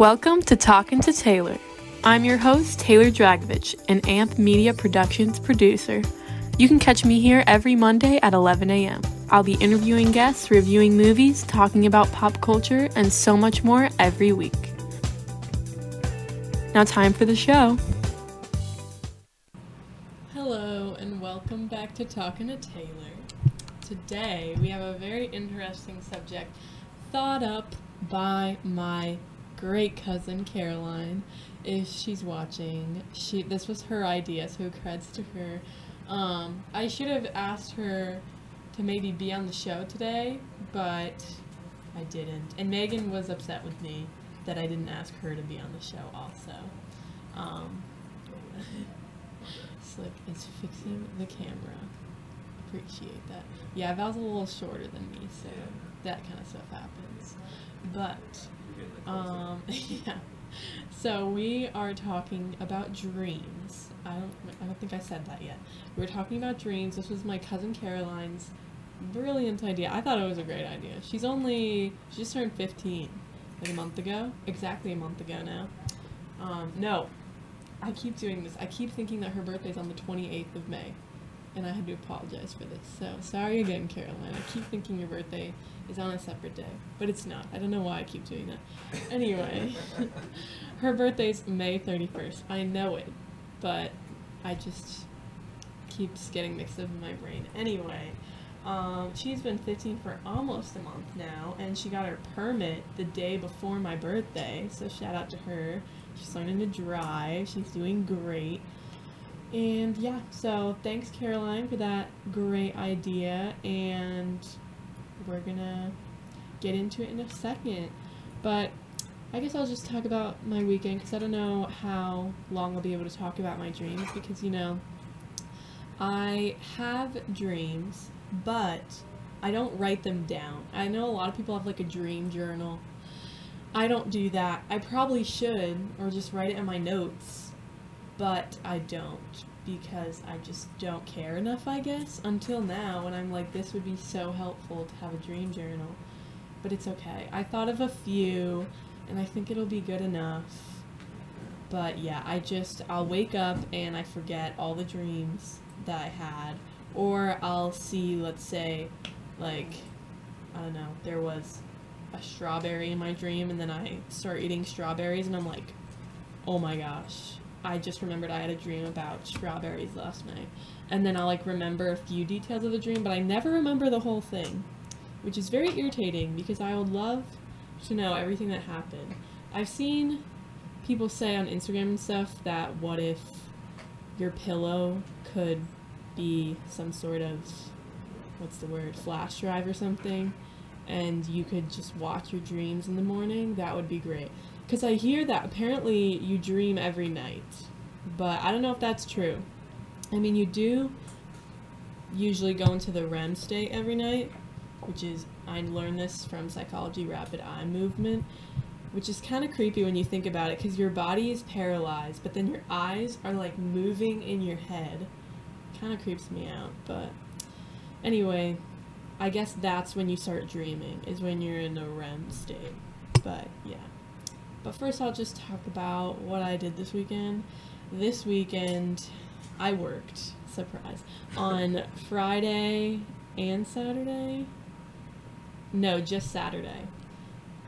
Welcome to Talking to Taylor. I'm your host, Taylor Dragovich, an AMP Media Productions producer. You can catch me here every Monday at 11 a.m. I'll be interviewing guests, reviewing movies, talking about pop culture, and so much more every week. Now, time for the show. Hello, and welcome back to Talking to Taylor. Today, we have a very interesting subject thought up by my great cousin Caroline. If she's watching, she this was her idea, so creds to her. Um, I should have asked her to maybe be on the show today, but I didn't. And Megan was upset with me that I didn't ask her to be on the show also. Um, Slick is fixing the camera. Appreciate that. Yeah, Val's a little shorter than me, so that kind of stuff happens. But, um, yeah. So we are talking about dreams. I don't, I don't think I said that yet. We're talking about dreams. This was my cousin Caroline's brilliant idea. I thought it was a great idea. She's only, she just turned 15, like a month ago. Exactly a month ago now. Um, no, I keep doing this. I keep thinking that her birthday's on the 28th of May. And I had to apologize for this. So, sorry again, Caroline. I keep thinking your birthday is on a separate day. But it's not. I don't know why I keep doing that. Anyway, her birthday's May 31st. I know it. But I just keeps getting mixed up in my brain. Anyway, um, she's been 15 for almost a month now, and she got her permit the day before my birthday, so shout out to her. She's learning to drive, she's doing great. And yeah, so thanks Caroline for that great idea, and we're gonna get into it in a second. But I guess I'll just talk about my weekend because I don't know how long I'll be able to talk about my dreams because you know, I have dreams but I don't write them down. I know a lot of people have like a dream journal. I don't do that. I probably should, or just write it in my notes, but I don't because I just don't care enough, I guess, until now when I'm like, this would be so helpful to have a dream journal. But it's okay. I thought of a few, and I think it'll be good enough. But yeah, I just, I'll wake up and I forget all the dreams that I had or I'll see, let's say, like, I don't know, there was a strawberry in my dream, and then I start eating strawberries, and I'm like, oh my gosh, I just remembered I had a dream about strawberries last night. And then I'll like remember a few details of the dream, but I never remember the whole thing, which is very irritating because I would love to know everything that happened. I've seen people say on Instagram and stuff that what if your pillow could be some sort of what's the word flash drive or something and you could just watch your dreams in the morning that would be great because i hear that apparently you dream every night but i don't know if that's true i mean you do usually go into the rem state every night which is i learned this from psychology rapid eye movement which is kind of creepy when you think about it because your body is paralyzed but then your eyes are like moving in your head kind of creeps me out, but anyway, I guess that's when you start dreaming, is when you're in a REM state. But yeah. But first, I'll just talk about what I did this weekend. This weekend, I worked, surprise, on Friday and Saturday. No, just Saturday.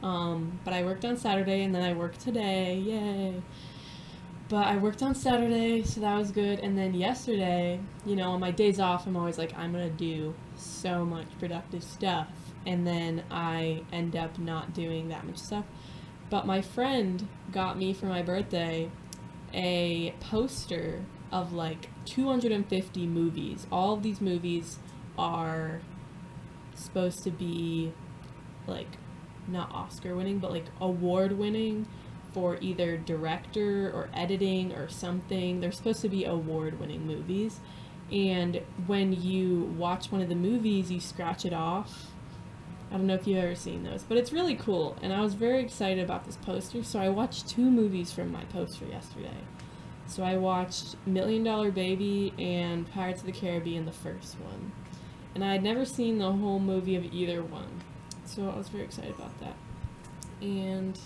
Um, but I worked on Saturday and then I worked today. Yay. But I worked on Saturday, so that was good. And then yesterday, you know, on my days off, I'm always like, I'm going to do so much productive stuff. And then I end up not doing that much stuff. But my friend got me for my birthday a poster of like 250 movies. All of these movies are supposed to be like not Oscar winning, but like award winning for either director or editing or something. They're supposed to be award winning movies. And when you watch one of the movies, you scratch it off. I don't know if you've ever seen those, but it's really cool. And I was very excited about this poster, so I watched two movies from my poster yesterday. So I watched Million Dollar Baby and Pirates of the Caribbean, the first one. And I had never seen the whole movie of either one. So I was very excited about that. And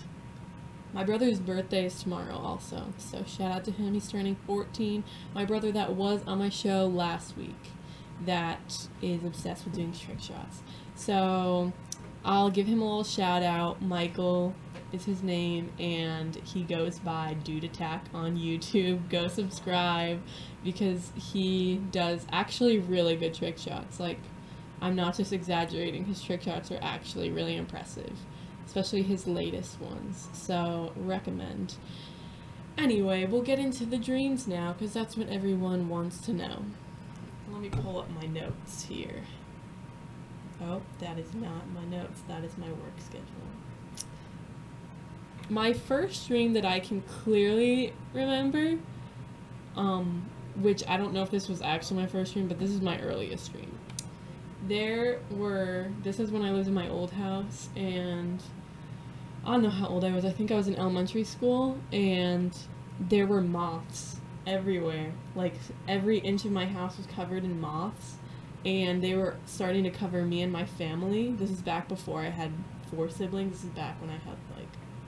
My brother's birthday is tomorrow also, so shout out to him. He's turning 14. My brother that was on my show last week that is obsessed with doing trick shots. So I'll give him a little shout out. Michael is his name, and he goes by Dude Attack on YouTube. Go subscribe because he does actually really good trick shots. Like, I'm not just exaggerating, his trick shots are actually really impressive, especially his latest ones. So, recommend. Anyway, we'll get into the dreams now because that's what everyone wants to know. Let me pull up my notes here. Oh, that is not my notes, that is my work schedule my first dream that I can clearly remember, um, which I don't know if this was actually my first dream, but this is my earliest dream. There were, this is when I lived in my old house, and I don't know how old I was. I think I was in elementary school, and there were moths everywhere. Like, every inch of my house was covered in moths, and they were starting to cover me and my family. This is back before I had four siblings. This is back when I had, like,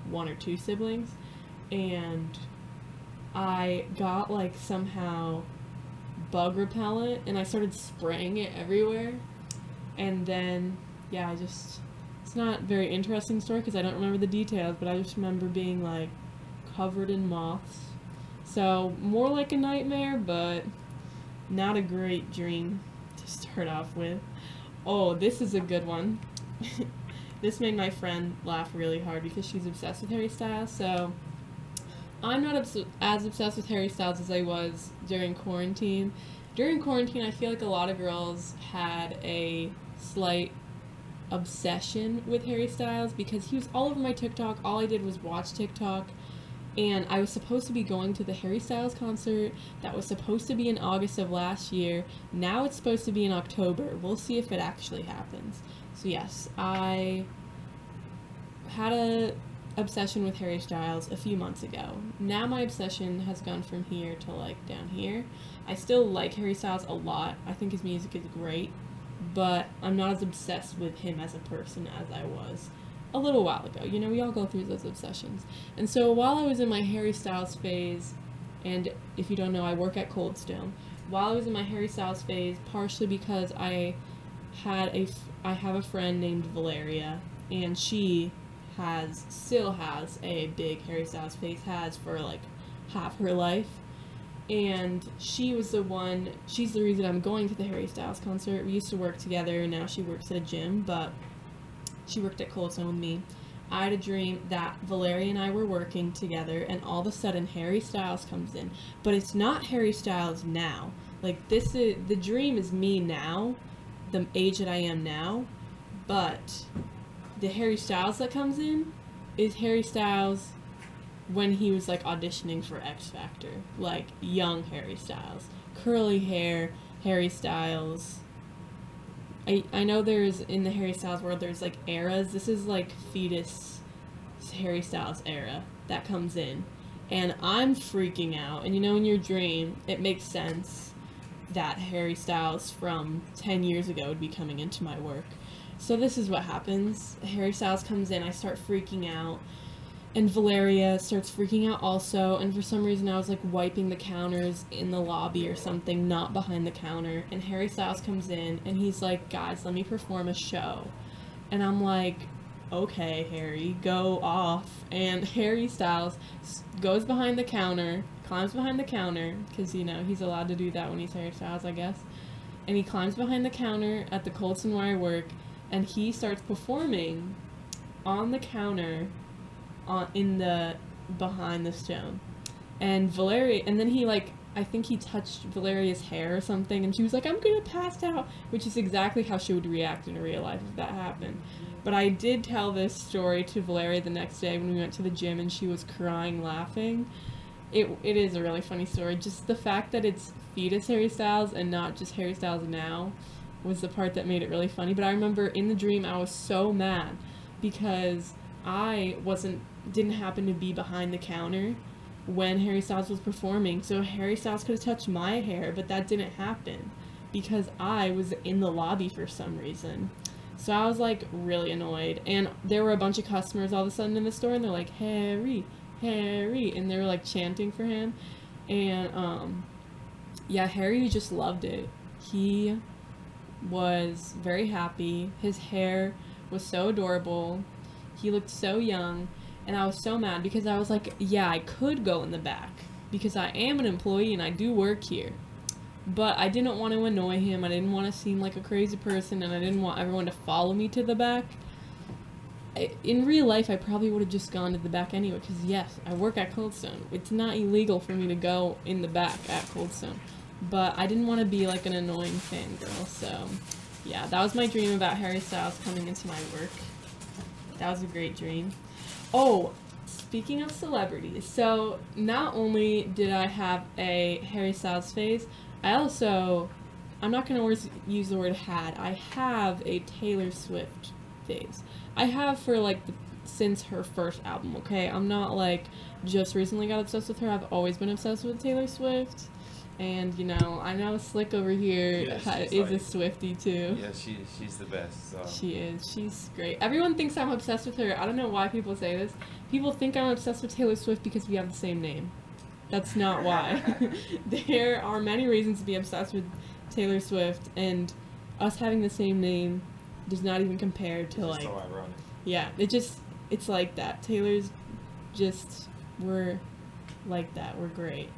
one or two siblings, and I got like somehow bug repellent and I started spraying it everywhere. And then, yeah, I just, it's not very interesting story because I don't remember the details, but I just remember being like covered in moths. So, more like a nightmare, but not a great dream start off with. Oh, this is a good one. This made my friend laugh really hard because she's obsessed with Harry Styles. So I'm not obs- as obsessed with Harry Styles as I was during quarantine. During quarantine, I feel like a lot of girls had a slight obsession with Harry Styles because he was all over my TikTok. All I did was watch TikTok. And I was supposed to be going to the Harry Styles concert that was supposed to be in August of last year. Now it's supposed to be in October. We'll see if it actually happens. So yes, I had a obsession with Harry Styles a few months ago. Now my obsession has gone from here to like down here. I still like Harry Styles a lot. I think his music is great, but I'm not as obsessed with him as a person as I was a little while ago. You know, we all go through those obsessions. And so while I was in my Harry Styles phase, and if you don't know, I work at Cold Stone. While I was in my Harry Styles phase, partially because I had a I have a friend named Valeria, and she has still has a big Harry Styles phase, has for like half her life. And she was the one, she's the reason I'm going to the Harry Styles concert. We used to work together, and now she works at a gym, but she worked at Coldstone with me. I had a dream that Valeria and I were working together, and all of a sudden Harry Styles comes in. But it's not Harry Styles now. Like, this is, the dream is me now, the age that I am now, but the Harry Styles that comes in is Harry Styles when he was like auditioning for X Factor, like young Harry Styles, curly hair, Harry Styles. I I know there's in the Harry Styles world there's like eras. This is like fetus Harry Styles era that comes in. And I'm freaking out. And you know in your dream, it makes sense that Harry Styles from 10 years ago would be coming into my work. So this is what happens. Harry Styles comes in, I start freaking out. And Valeria starts freaking out also, and for some reason I was like wiping the counters in the lobby or something, not behind the counter. And Harry Styles comes in and he's like, Guys, let me perform a show. And I'm like, Okay, Harry, go off. And Harry Styles goes behind the counter, climbs behind the counter because you know he's allowed to do that when he's Harry Styles, I guess. And he climbs behind the counter at the Coldstone where I work, and he starts performing on the counter, on in the behind the stone. And Valeria, and then he like I think he touched Valeria's hair or something, and she was like, "I'm gonna pass out," which is exactly how she would react in real life if that happened. But I did tell this story to Valeria the next day when we went to the gym, and she was crying, laughing it it is a really funny story. Just the fact that it's fetus Harry Styles and not just Harry Styles now was the part that made it really funny. But I remember in the dream I was so mad because I wasn't didn't happen to be behind the counter when Harry Styles was performing. So Harry Styles could have touched my hair, but that didn't happen because I was in the lobby for some reason. So I was like really annoyed. And there were a bunch of customers all of a sudden in the store and they're like, Harry, Harry, and they were like chanting for him, and um, yeah, Harry just loved it. He was very happy. His hair was so adorable. He looked so young, and I was so mad because I was like, yeah, I could go in the back because I am an employee and I do work here. But I didn't want to annoy him. I didn't want to seem like a crazy person, and I didn't want everyone to follow me to the back. I, in real life, I probably would have just gone to the back anyway, because yes, I work at Coldstone. It's not illegal for me to go in the back at Coldstone. But I didn't want to be like an annoying fangirl, so yeah, that was my dream about Harry Styles coming into my work. That was a great dream. Oh, speaking of celebrities, so not only did I have a Harry Styles phase, I also, I'm not going to use the word had, I have a Taylor Swift phase. I have for like the, since her first album, okay? I'm not like just recently got obsessed with her, I've always been obsessed with Taylor Swift. And you know, I know Slick over here Yeah, ha- is like- a Swifty too. Yeah, she she's the best. So. She is. She's great. Everyone thinks I'm obsessed with her. I don't know why people say this. People think I'm obsessed with Taylor Swift because we have the same name. That's not why. there are many reasons to be obsessed with Taylor Swift, and us having the same name does not even compare to like. so ironic. Yeah, it just it's like that. Taylor's just we're like that. We're great.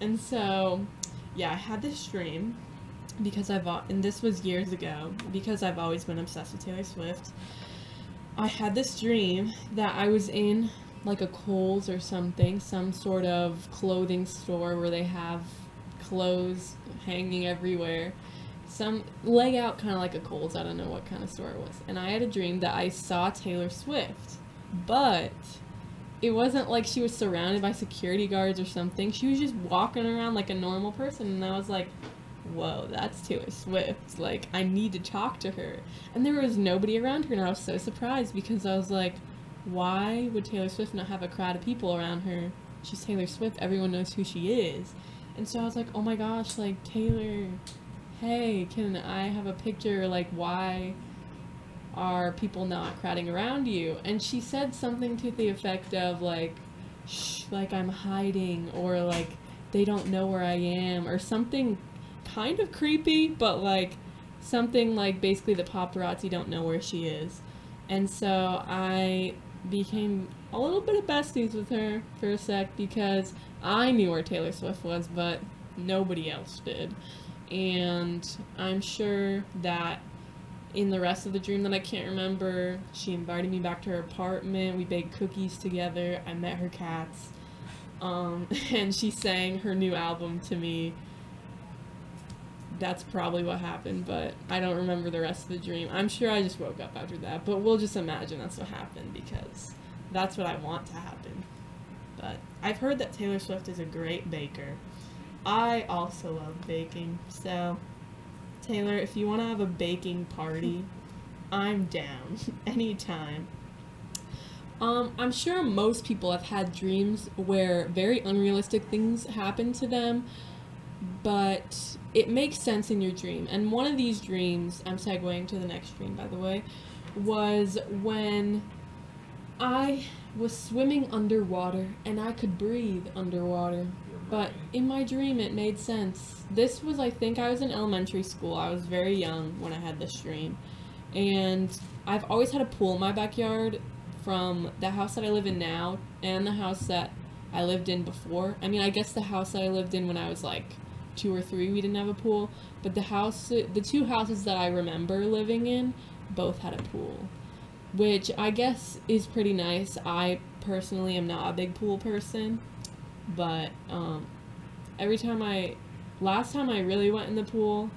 And so, yeah, I had this dream because I've and this was years ago because I've always been obsessed with Taylor Swift. I had this dream that I was in like a Kohl's or something, some sort of clothing store where they have clothes hanging everywhere. Some layout kind of like a Kohl's. I don't know what kind of store it was. And I had a dream that I saw Taylor Swift, but it wasn't like she was surrounded by security guards or something. She was just walking around like a normal person, and I was like, whoa, that's Taylor Swift. Like, I need to talk to her. And there was nobody around her, and I was so surprised because I was like, why would Taylor Swift not have a crowd of people around her? She's Taylor Swift, everyone knows who she is. And so I was like, oh my gosh, like, Taylor, hey, can I have a picture? Like, why are people not crowding around you? And she said something to the effect of, like, shh, like I'm hiding, or like, they don't know where I am, or something kind of creepy, but like something like basically the paparazzi don't know where she is. And so I became a little bit of besties with her for a sec because I knew where Taylor Swift was, but nobody else did. And I'm sure that in the rest of the dream that I can't remember, she invited me back to her apartment. We baked cookies together. I met her cats. Um, and she sang her new album to me that's probably what happened, but I don't remember the rest of the dream. I'm sure I just woke up after that, but we'll just imagine that's what happened because that's what I want to happen. But I've heard that Taylor Swift is a great baker. I also love baking, so Taylor, if you want to have a baking party, I'm down anytime. Um, I'm sure most people have had dreams where very unrealistic things happen to them, but it makes sense in your dream. And one of these dreams, I'm segueing to the next dream, by the way, was when I was swimming underwater and I could breathe underwater. But in my dream, it made sense. This was, I think, I was in elementary school. I was very young when I had this dream. And I've always had a pool in my backyard from the house that I live in now and the house that I lived in before. I mean, I guess the house that I lived in when I was like two or three, we didn't have a pool. But the house, the two houses that I remember living in, both had a pool, which I guess is pretty nice. I personally am not a big pool person, but um, every time I, last time I really went in the pool,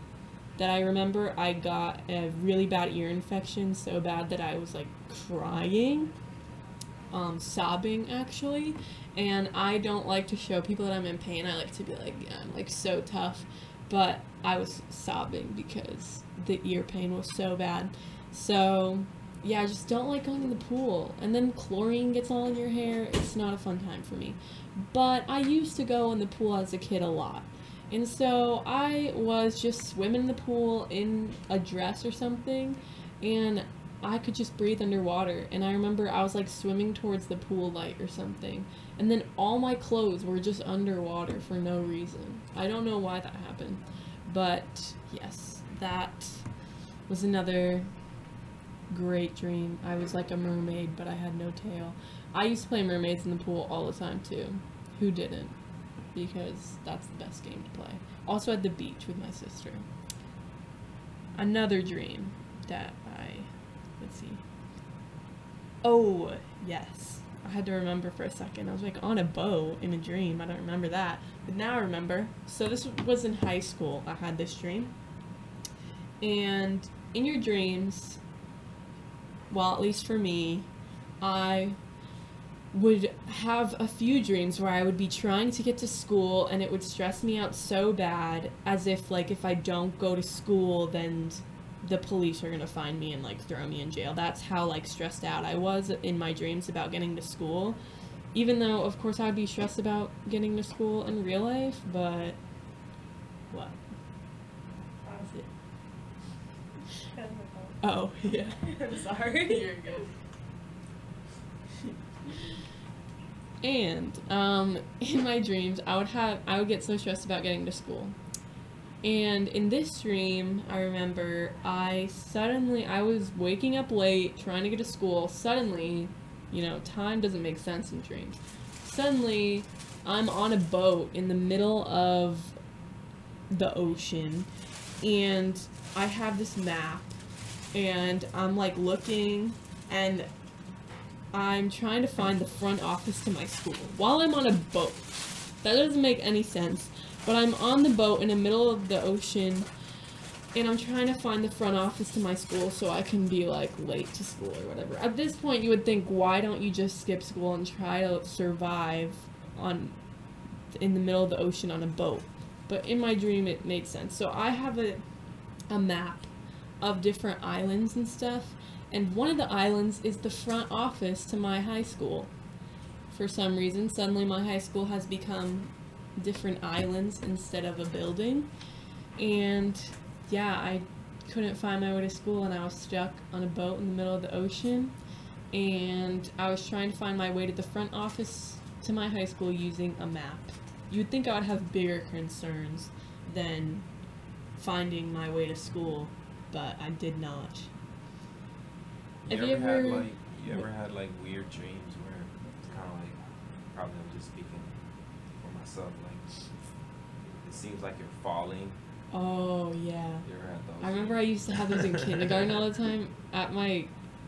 that I remember, I got a really bad ear infection, so bad that I was like crying, um, sobbing actually. And I don't like to show people that I'm in pain. I like to be like, yeah, I'm like so tough. But I was sobbing because the ear pain was so bad. So, yeah, I just don't like going in the pool. And then chlorine gets all in your hair. It's not a fun time for me. But I used to go in the pool as a kid a lot. And so I was just swimming in the pool in a dress or something. And I could just breathe underwater. And I remember I was like swimming towards the pool light or something. And then all my clothes were just underwater for no reason. I don't know why that happened. But yes, that was another great dream. I was like a mermaid, but I had no tail. I used to play mermaids in the pool all the time too. Who didn't? Because that's the best game to play. Also at the beach with my sister. Another dream that I let's see. Oh, yes. I had to remember for a second. I was like on a boat in a dream. I don't remember that. But now I remember. So this was in high school. I had this dream. And in your dreams, well, at least for me, I would have a few dreams where I would be trying to get to school and it would stress me out so bad as if like if I don't go to school then the police are going to find me and like throw me in jail. That's how like stressed out I was in my dreams about getting to school. Even though of course I'd be stressed about getting to school in real life, but what? Oh, yeah. I'm sorry. You're good. and um, in my dreams, I would have I would get so stressed about getting to school. And in this dream, I remember I suddenly I was waking up late trying to get to school. Suddenly, you know, time doesn't make sense in dreams. Suddenly, I'm on a boat in the middle of the ocean and I have this map and I'm like looking and I'm trying to find the front office to my school while I'm on a boat. That doesn't make any sense. But I'm on the boat in the middle of the ocean and I'm trying to find the front office to my school so I can be like late to school or whatever. At this point you would think why don't you just skip school and try to survive on in the middle of the ocean on a boat. But in my dream it made sense. So I have a a map of different islands and stuff. And one of the islands is the front office to my high school. For some reason, suddenly my high school has become different islands instead of a building. And yeah, I couldn't find my way to school and I was stuck on a boat in the middle of the ocean. And I was trying to find my way to the front office to my high school using a map. You'd think I would have bigger concerns than finding my way to school but I did not. You Have ever, you had ever- like you ever had like weird dreams where it's kind of like probably I'm just speaking for myself like it seems like you're falling. Oh yeah. You ever had those? I remember I used to have those in kindergarten all the time. At my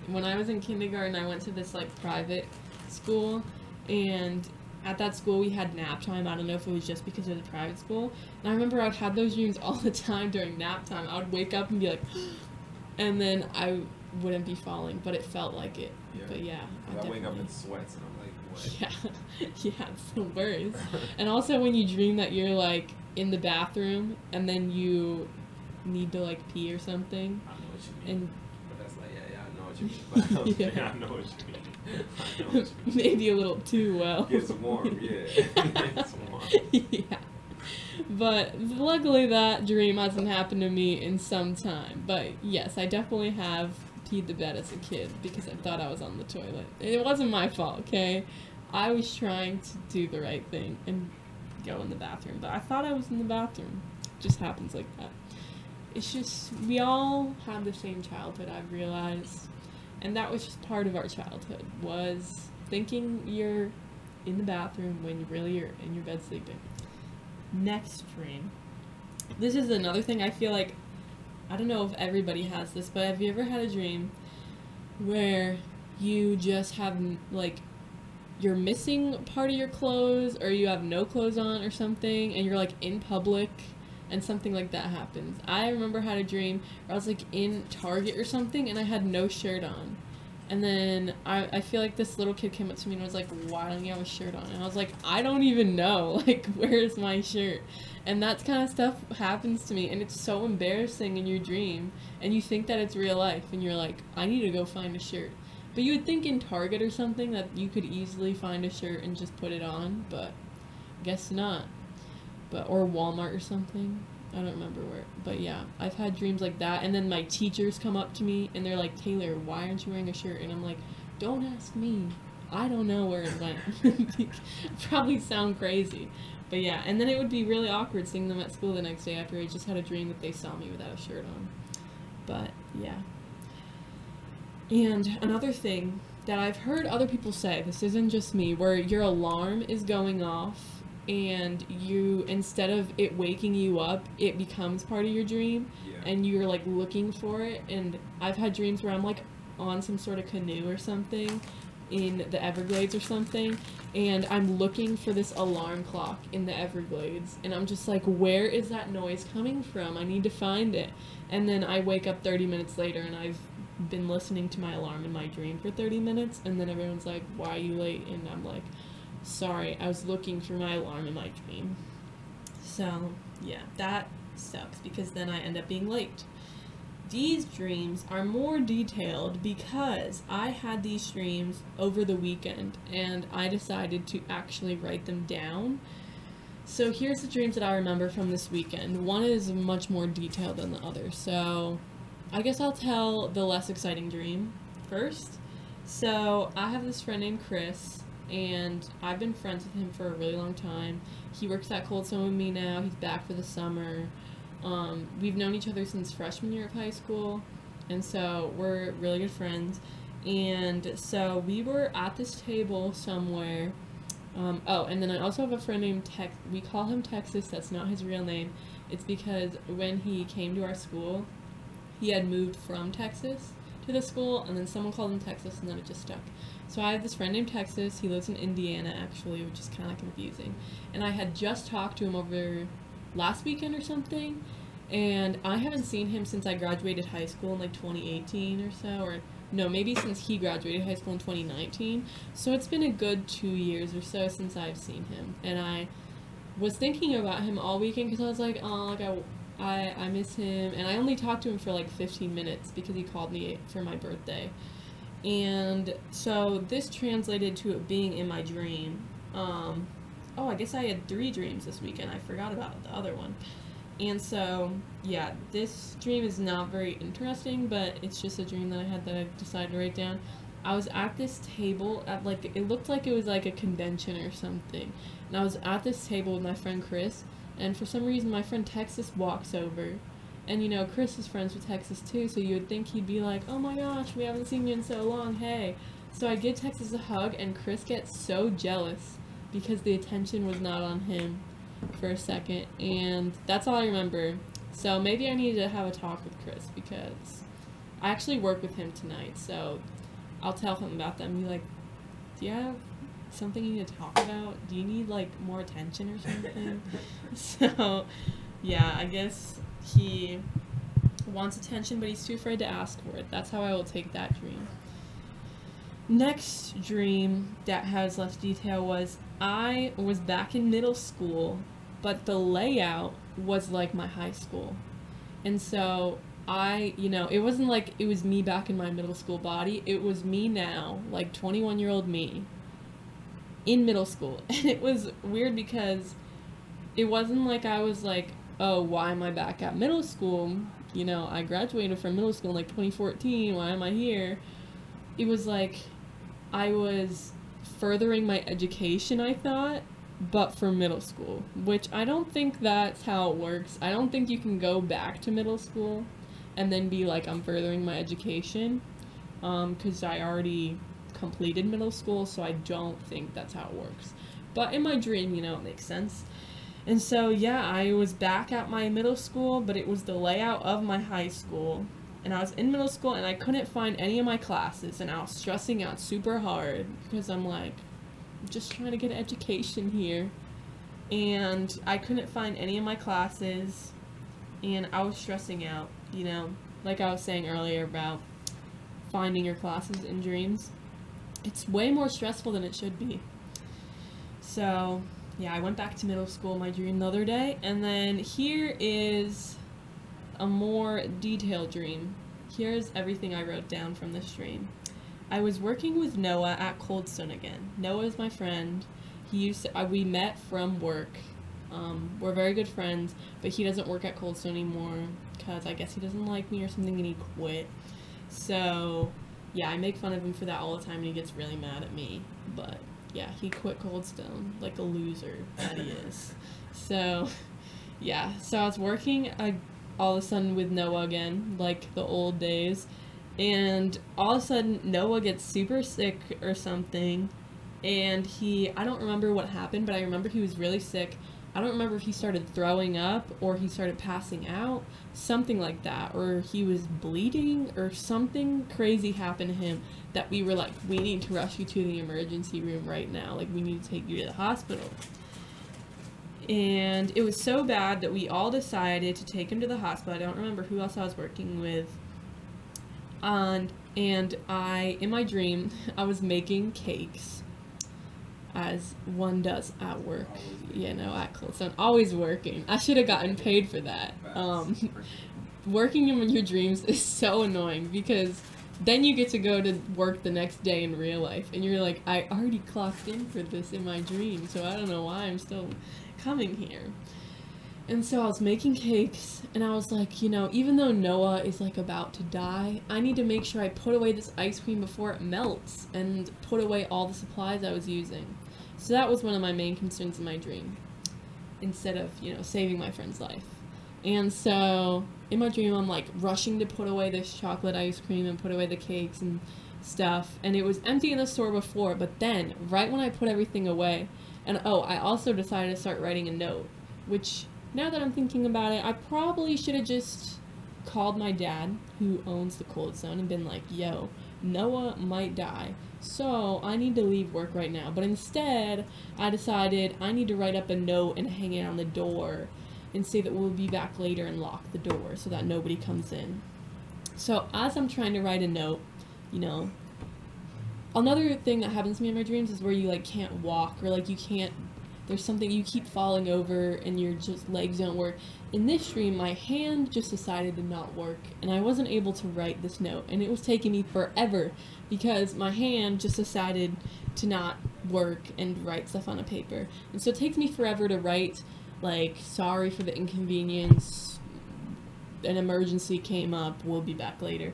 when I was in kindergarten, I went to this like private school, and at that school we had nap time. I don't know if it was just because it was a private school. And I remember I'd have those dreams all the time during nap time. I would wake up and be like, and then I wouldn't be falling, but it felt like it. Yeah. But yeah, I, wake up in sweats and I'm like, what? Yeah, yeah, it's the worst. And also when you dream that you're like in the bathroom and then you need to like pee or something, I know what you mean. and but that's like yeah, yeah, I know what you mean. Yeah. I know what you mean. I know what you mean. maybe a little too well. Gets warm, yeah. Gets warm. yeah. But luckily that dream hasn't happened to me in some time. But yes, I definitely have peed the bed as a kid because I thought I was on the toilet. And it wasn't my fault, okay? I was trying to do the right thing and go in the bathroom, but I thought I was in the bathroom. It just happens like that. It's just we all have the same childhood, I've realized. And that was just part of our childhood was thinking you're in the bathroom when you really are in your bed sleeping. Next dream. This is another thing I feel like I don't know if everybody has this, but have you ever had a dream where you just have like you're missing part of your clothes or you have no clothes on or something and you're like in public and something like that happens. I remember had a dream where I was like in Target or something and I had no shirt on. And then I, I feel like this little kid came up to me and was like, Why don't you have a shirt on? And I was like, I don't even know. Like, where's my shirt? And that kind of stuff happens to me. And it's so embarrassing in your dream. And you think that it's real life. And you're like, I need to go find a shirt. But you would think in Target or something that you could easily find a shirt and just put it on. But guess not. But, or Walmart or something. I don't remember where, but yeah, I've had dreams like that. And then my teachers come up to me and they're like, Taylor, why aren't you wearing a shirt? And I'm like, don't ask me. I don't know where it went. Probably sound crazy. But yeah, and then it would be really awkward seeing them at school the next day after I just had a dream that they saw me without a shirt on. But yeah. And another thing that I've heard other people say, this isn't just me, where your alarm is going off and you instead of it waking you up, it becomes part of your dream Yeah. and you're like looking for it and I've had dreams where I'm like on some sort of canoe or something in the Everglades or something and I'm looking for this alarm clock in the Everglades and I'm just like where is that noise coming from? I need to find it. And then I wake up 30 minutes later and I've been listening to my alarm in my dream for 30 minutes and then everyone's like why are you late and I'm like sorry I was looking for my alarm in my dream. So, yeah, that sucks because then I end up being late. These dreams are more detailed because I had these dreams over the weekend and I decided to actually write them down. So here's the dreams that I remember from this weekend. One is much more detailed than the other. So I guess I'll tell the less exciting dream first. So I have this friend named Chris and I've been friends with him for a really long time. He works at Cold Stone with me now. He's back for the summer. Um, we've known each other since freshman year of high school, and so we're really good friends. And so we were at this table somewhere. Um, oh, and then I also have a friend named Tex. We call him Texas. That's not his real name. It's because when he came to our school, he had moved from Texas to the school, and then someone called him Texas, and then it just stuck. So I have this friend named Texas. He lives in Indiana, actually, which is kind of confusing. And I had just talked to him over last weekend or something, and I haven't seen him since I graduated high school in like 2018 or so, or no, maybe since he graduated high school in 2019. So it's been a good two years or so since I've seen him, and I was thinking about him all weekend because I was like, oh, like I. I, I miss him and I only talked to him for like 15 minutes because he called me for my birthday and so this translated to it being in my dream. Um, oh, I guess I had three dreams this weekend. I forgot about the other one. And so, yeah, this dream is not very interesting, but it's just a dream that I had that I decided to write down. I was at this table at like it looked like it was like a convention or something. And I was at this table with my friend Chris, and for some reason my friend Texas walks over and you know, Chris is friends with Texas too, so you would think he'd be like, "Oh my gosh, we haven't seen you in so long. Hey." So I give Texas a hug, and Chris gets so jealous because the attention was not on him for a second, and that's all I remember. So maybe I need to have a talk with Chris because I actually work with him tonight, so I'll tell him about them. Be like, "Do you have something you need to talk about? Do you need like more attention or something?" so, yeah, I guess he wants attention, but he's too afraid to ask for it. That's how I will take that dream. Next dream that has less detail was I was back in middle school, but the layout was like my high school. And so I, you know, it wasn't like it was me back in my middle school body. It was me now, like 21 year old me, in middle school. And it was weird because it wasn't like I was like, oh, why am I back at middle school? You know, I graduated from middle school in like 2014. Why am I here? It was like I was furthering my education, I thought, but for middle school, which I don't think that's how it works. I don't think you can go back to middle school and then be like, I'm furthering my education, um, because I already completed middle school, so I don't think that's how it works. But in my dream, you know, it makes sense. And so, yeah, I was back at my middle school, but it was the layout of my high school. And I was in middle school and I couldn't find any of my classes, and I was stressing out super hard because I'm like, I'm just trying to get an education here. And I couldn't find any of my classes, and I was stressing out, you know, like I was saying earlier about finding your classes in dreams. It's way more stressful than it should be. So, yeah, I went back to middle school, my dream the other day, and then here is a more detailed dream. Here's everything I wrote down from this dream. I was working with Noah at Coldstone again. Noah is my friend. He used to, uh, we met from work, Um, we're very good friends, but he doesn't work at Coldstone anymore because I guess he doesn't like me or something and he quit. So, yeah, I make fun of him for that all the time and he gets really mad at me. But, yeah, he quit Cold Stone like a loser that he is. So, yeah, so I was working uh, all of a sudden with Noah again, like the old days. And all of a sudden, Noah gets super sick or something. And he, I don't remember what happened, but I remember he was really sick. I don't remember if he started throwing up or he started passing out, something like that, or he was bleeding or something crazy happened to him that we were like, we need to rush you to the emergency room right now. Like, we need to take you to the hospital. And it was so bad that we all decided to take him to the hospital. I don't remember who else I was working with. And, and I, in my dream, I was making cakes as one does at work. You know, at Cold Stone. Always working. I should have gotten paid for that. Um, working in your dreams is so annoying because then you get to go to work the next day in real life and you're like, I already clocked in for this in my dream, so I don't know why I'm still coming here. And so I was making cakes, and I was like, you know, even though Noah is like about to die, I need to make sure I put away this ice cream before it melts and put away all the supplies I was using. So that was one of my main concerns in my dream, instead of, you know, saving my friend's life. And so in my dream, I'm like rushing to put away this chocolate ice cream and put away the cakes and stuff. And it was empty in the store before, but then, right when I put everything away, and oh, I also decided to start writing a note, which now that I'm thinking about it, I probably should have just called my dad, who owns the Cold Stone, and been like, yo, Noah might die. So I need to leave work right now. But instead, I decided I need to write up a note and hang it on the door and say that we'll be back later and lock the door so that nobody comes in. So as I'm trying to write a note, you know, another thing that happens to me in my dreams is where you like can't walk or like you can't there's something you keep falling over and your just legs don't work. In this dream, my hand just decided to not work and I wasn't able to write this note and it was taking me forever because my hand just decided to not work and write stuff on a paper. And so it takes me forever to write like sorry for the inconvenience. An emergency came up, we'll be back later.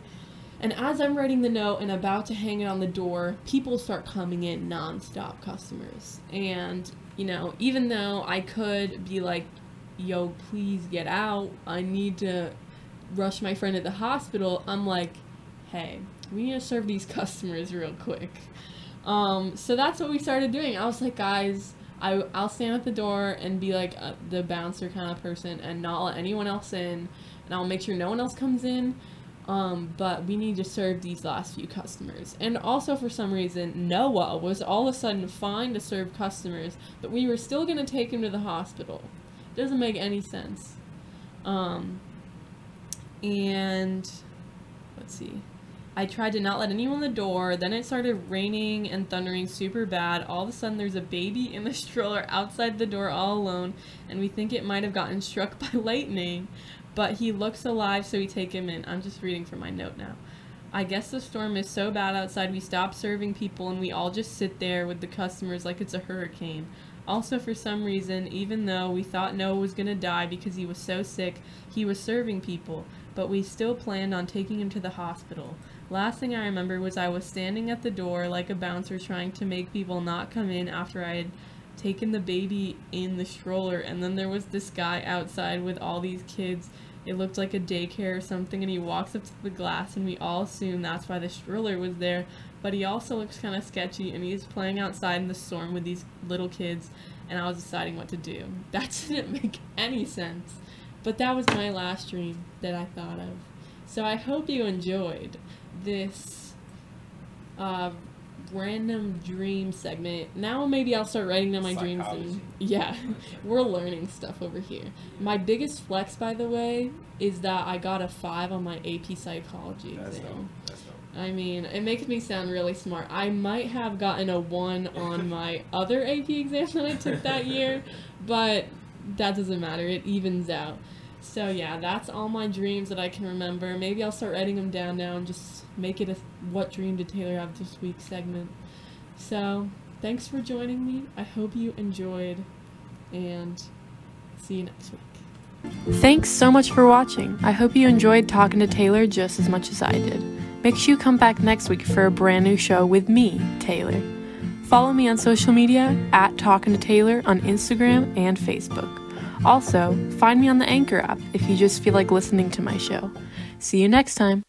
And as I'm writing the note and about to hang it on the door, people start coming in nonstop customers. And, you know, even though I could be like, yo, please get out, I need to rush my friend at the hospital, I'm like, hey, we need to serve these customers real quick. Um, so that's what we started doing. I was like, guys, I, I'll stand at the door and be like uh, the bouncer kind of person and not let anyone else in. And I'll make sure no one else comes in um, but we need to serve these last few customers. And also, for some reason, Noah was all of a sudden fine to serve customers, but we were still going to take him to the hospital. Doesn't make any sense. Um, and let's see. I tried to not let anyone in the door. Then it started raining and thundering super bad. All of a sudden, there's a baby in the stroller outside the door all alone, and we think it might have gotten struck by lightning but he looks alive, so we take him in. I'm just reading from my note now. I guess the storm is so bad outside we stop serving people and we all just sit there with the customers like it's a hurricane. Also, for some reason, even though we thought Noah was going to die because he was so sick, he was serving people, but we still planned on taking him to the hospital. Last thing I remember was I was standing at the door like a bouncer trying to make people not come in after I had taken the baby in the stroller, and then there was this guy outside with all these kids. It looked like a daycare or something, and he walks up to the glass, and we all assume that's why the stroller was there. But he also looks kind of sketchy, and he's playing outside in the storm with these little kids, and I was deciding what to do. That didn't make any sense. But that was my last dream that I thought of. So I hope you enjoyed this uh, random dream segment. Now maybe I'll start writing down my dreams and yeah, we're learning stuff over here. My biggest flex, by the way, is that I got a five on my AP psychology That's exam. dope. That's dope. I mean, it makes me sound really smart. I might have gotten a one on my other AP exam that I took that year, but that doesn't matter. It evens out. So yeah, that's all my dreams that I can remember. Maybe I'll start writing them down now and just make it a what dream did Taylor have this week segment. So, thanks for joining me. I hope you enjoyed and See you next week. Thanks so much for watching. I hope you enjoyed talking to Taylor just as much as I did. Make sure you come back next week for a brand new show with me, Taylor. Follow me on social media at Talking to Taylor on Instagram and Facebook. Also, find me on the Anchor app if you just feel like listening to my show. See you next time.